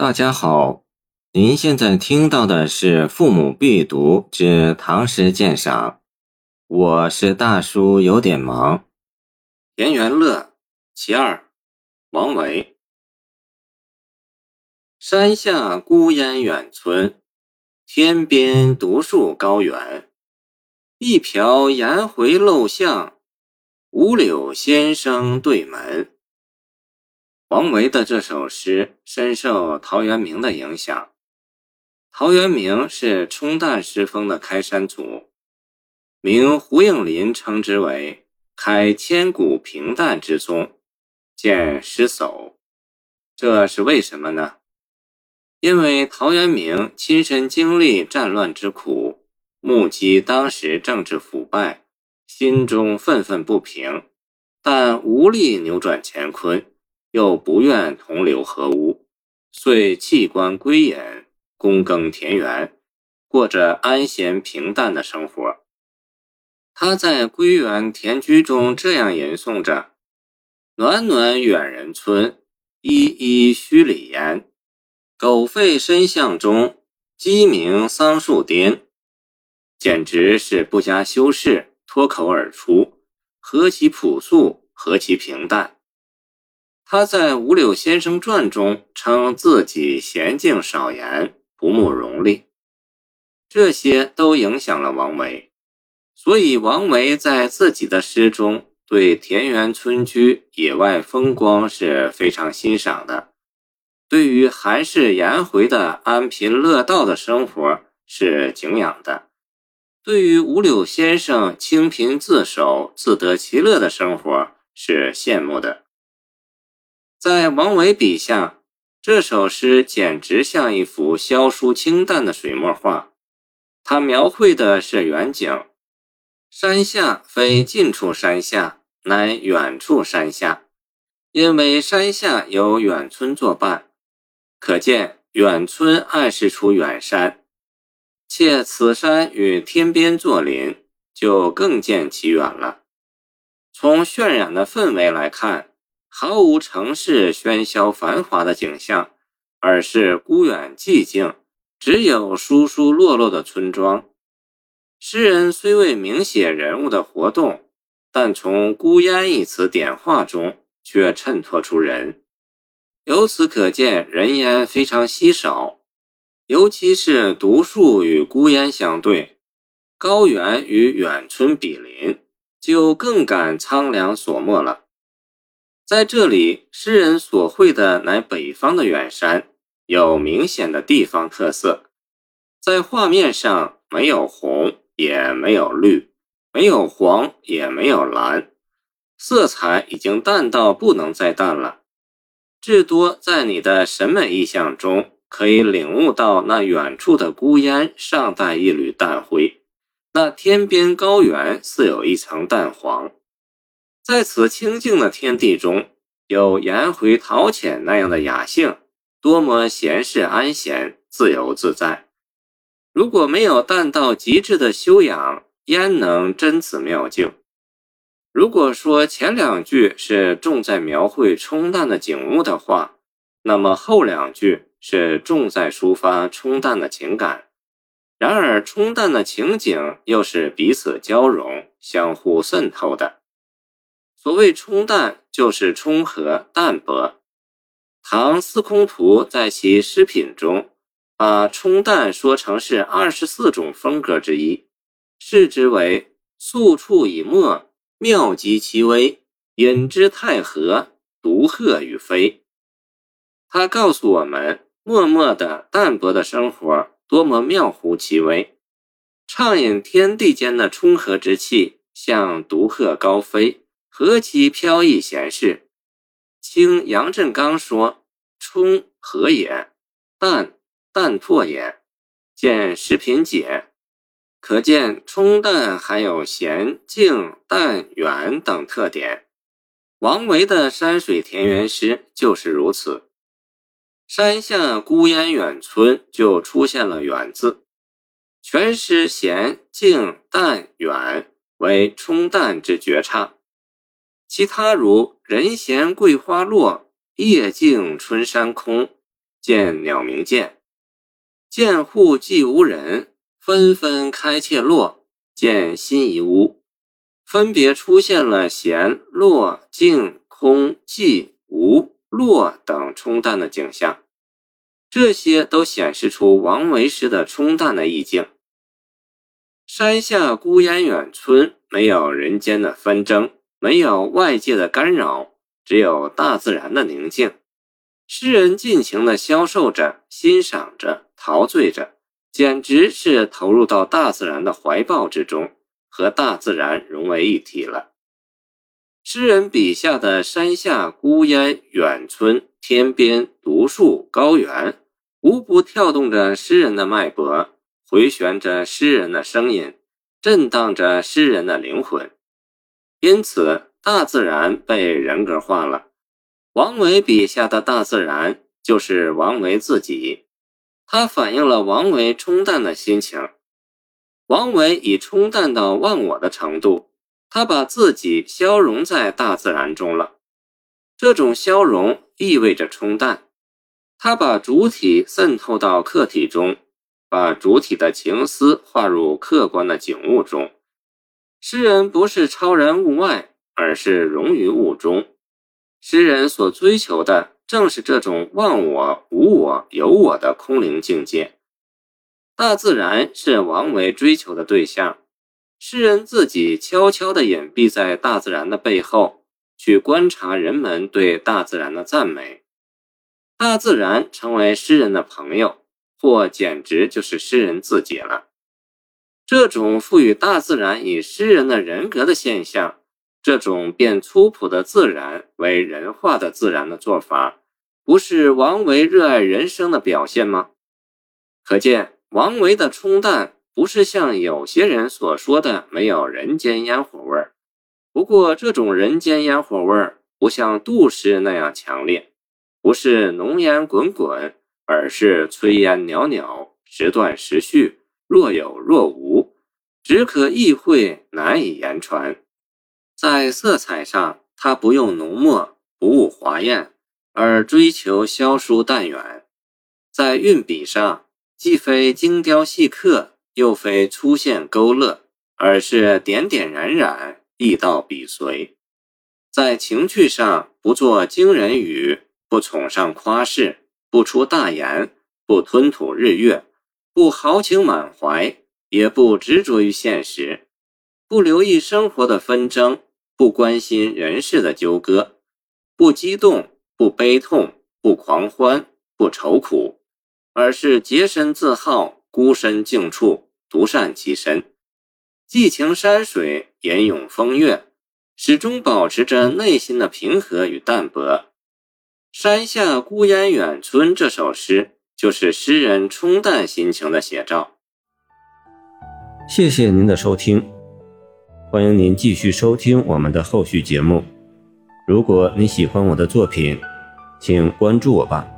大家好，您现在听到的是《父母必读之唐诗鉴赏》，我是大叔，有点忙。田园乐其二，王维。山下孤烟远村，天边独树高原。一瓢颜回陋巷，五柳先生对门。王维的这首诗深受陶渊明的影响。陶渊明是冲淡诗风的开山祖，明胡应麟称之为“开千古平淡之宗”，见诗叟。这是为什么呢？因为陶渊明亲身经历战乱之苦，目击当时政治腐败，心中愤愤不平，但无力扭转乾坤。又不愿同流合污，遂弃官归隐，躬耕田园，过着安闲平淡的生活。他在归园田居中这样吟诵着：“暖暖远人村，依依墟里烟。狗吠深巷中，鸡鸣桑树颠。”简直是不加修饰，脱口而出，何其朴素，何其平淡。他在《五柳先生传》中称自己娴静少言，不慕荣利，这些都影响了王维，所以王维在自己的诗中对田园村居、野外风光是非常欣赏的，对于韩氏颜回的安贫乐道的生活是敬仰的，对于五柳先生清贫自守、自得其乐的生活是羡慕的。在王维笔下，这首诗简直像一幅萧疏清淡的水墨画。他描绘的是远景，山下非近处山下，乃远处山下。因为山下有远村作伴，可见远村暗示出远山。且此山与天边作邻，就更见其远了。从渲染的氛围来看。毫无城市喧嚣繁华的景象，而是孤远寂静，只有疏疏落落的村庄。诗人虽未明写人物的活动，但从“孤烟”一词点化中却衬托出人。由此可见，人烟非常稀少，尤其是独树与孤烟相对，高原与远村比邻，就更感苍凉索寞了。在这里，诗人所绘的乃北方的远山，有明显的地方特色。在画面上，没有红，也没有绿，没有黄，也没有蓝，色彩已经淡到不能再淡了。至多在你的审美意象中，可以领悟到那远处的孤烟尚带一缕淡灰，那天边高原似有一层淡黄。在此清静的天地中，有颜回陶潜那样的雅兴，多么闲适安闲、自由自在。如果没有淡到极致的修养，焉能真此妙境？如果说前两句是重在描绘冲淡的景物的话，那么后两句是重在抒发冲淡的情感。然而，冲淡的情景又是彼此交融、相互渗透的。所谓冲淡，就是冲和淡泊。唐司空图在其诗品中，把冲淡说成是二十四种风格之一，视之为素处以墨，妙极其微，引之太和，独鹤与飞。他告诉我们，默默的、淡泊的生活多么妙乎其微，畅饮天地间的冲和之气，像独鹤高飞。何其飘逸闲适！清杨振刚说：“冲和也，淡淡拓也。”见《食品解》，可见冲淡含有闲静、淡远等特点。王维的山水田园诗就是如此。山下孤烟远村就出现了“远”字，全诗闲静淡远为冲淡之绝唱。其他如“人闲桂花落，夜静春山空”，见鸟鸣涧。见户寂无人，纷纷开妾落。见新一屋，分别出现了闲、落、静、空、寂、无、落等冲淡的景象。这些都显示出王维诗的冲淡的意境。山下孤烟远村，没有人间的纷争，没有外界的干扰，只有大自然的宁静。诗人尽情地消受着，欣赏着，陶醉着，简直是投入到大自然的怀抱之中，和大自然融为一体了。诗人笔下的山下孤烟远村、天边独树高原，无不跳动着诗人的脉搏，回旋着诗人的声音，震荡着诗人的灵魂。因此，大自然被人格化了。王维笔下的大自然就是王维自己，它反映了王维冲淡的心情。王维已冲淡到忘我的程度，他把自己消融在大自然中了。这种消融意味着冲淡，他把主体渗透到客体中，把主体的情思化入客观的景物中。诗人不是超然物外，而是融于物中。诗人所追求的正是这种忘我、无我、有我的空灵境界。大自然是王维追求的对象，诗人自己悄悄地隐蔽在大自然的背后，去观察人们对大自然的赞美。大自然成为诗人的朋友，或简直就是诗人自己了。这种赋予大自然以诗人的人格的现象。这种变粗朴的自然为人化的自然的做法，不是王维热爱人生的表现吗？可见王维的冲淡不是像有些人所说的没有人间烟火味儿。不过这种人间烟火味儿不像杜诗那样强烈，不是浓烟滚滚，而是炊烟袅袅，时断时续，若有若无，只可意会，难以言传。在色彩上，他不用浓墨，不务华艳，而追求消疏淡远；在运笔上，既非精雕细刻，又非粗线勾勒，而是点点染染，意到笔随；在情趣上，不作惊人语，不崇尚夸饰，不出大言，不吞吐日月，不豪情满怀，也不执着于现实，不留意生活的纷争。不关心人事的纠葛，不激动，不悲痛，不狂欢，不愁苦，而是洁身自好，孤身静处，独善其身，寄情山水，吟咏风月，始终保持着内心的平和与淡泊。山下孤烟远村这首诗，就是诗人冲淡心情的写照。谢谢您的收听。欢迎您继续收听我们的后续节目。如果你喜欢我的作品，请关注我吧。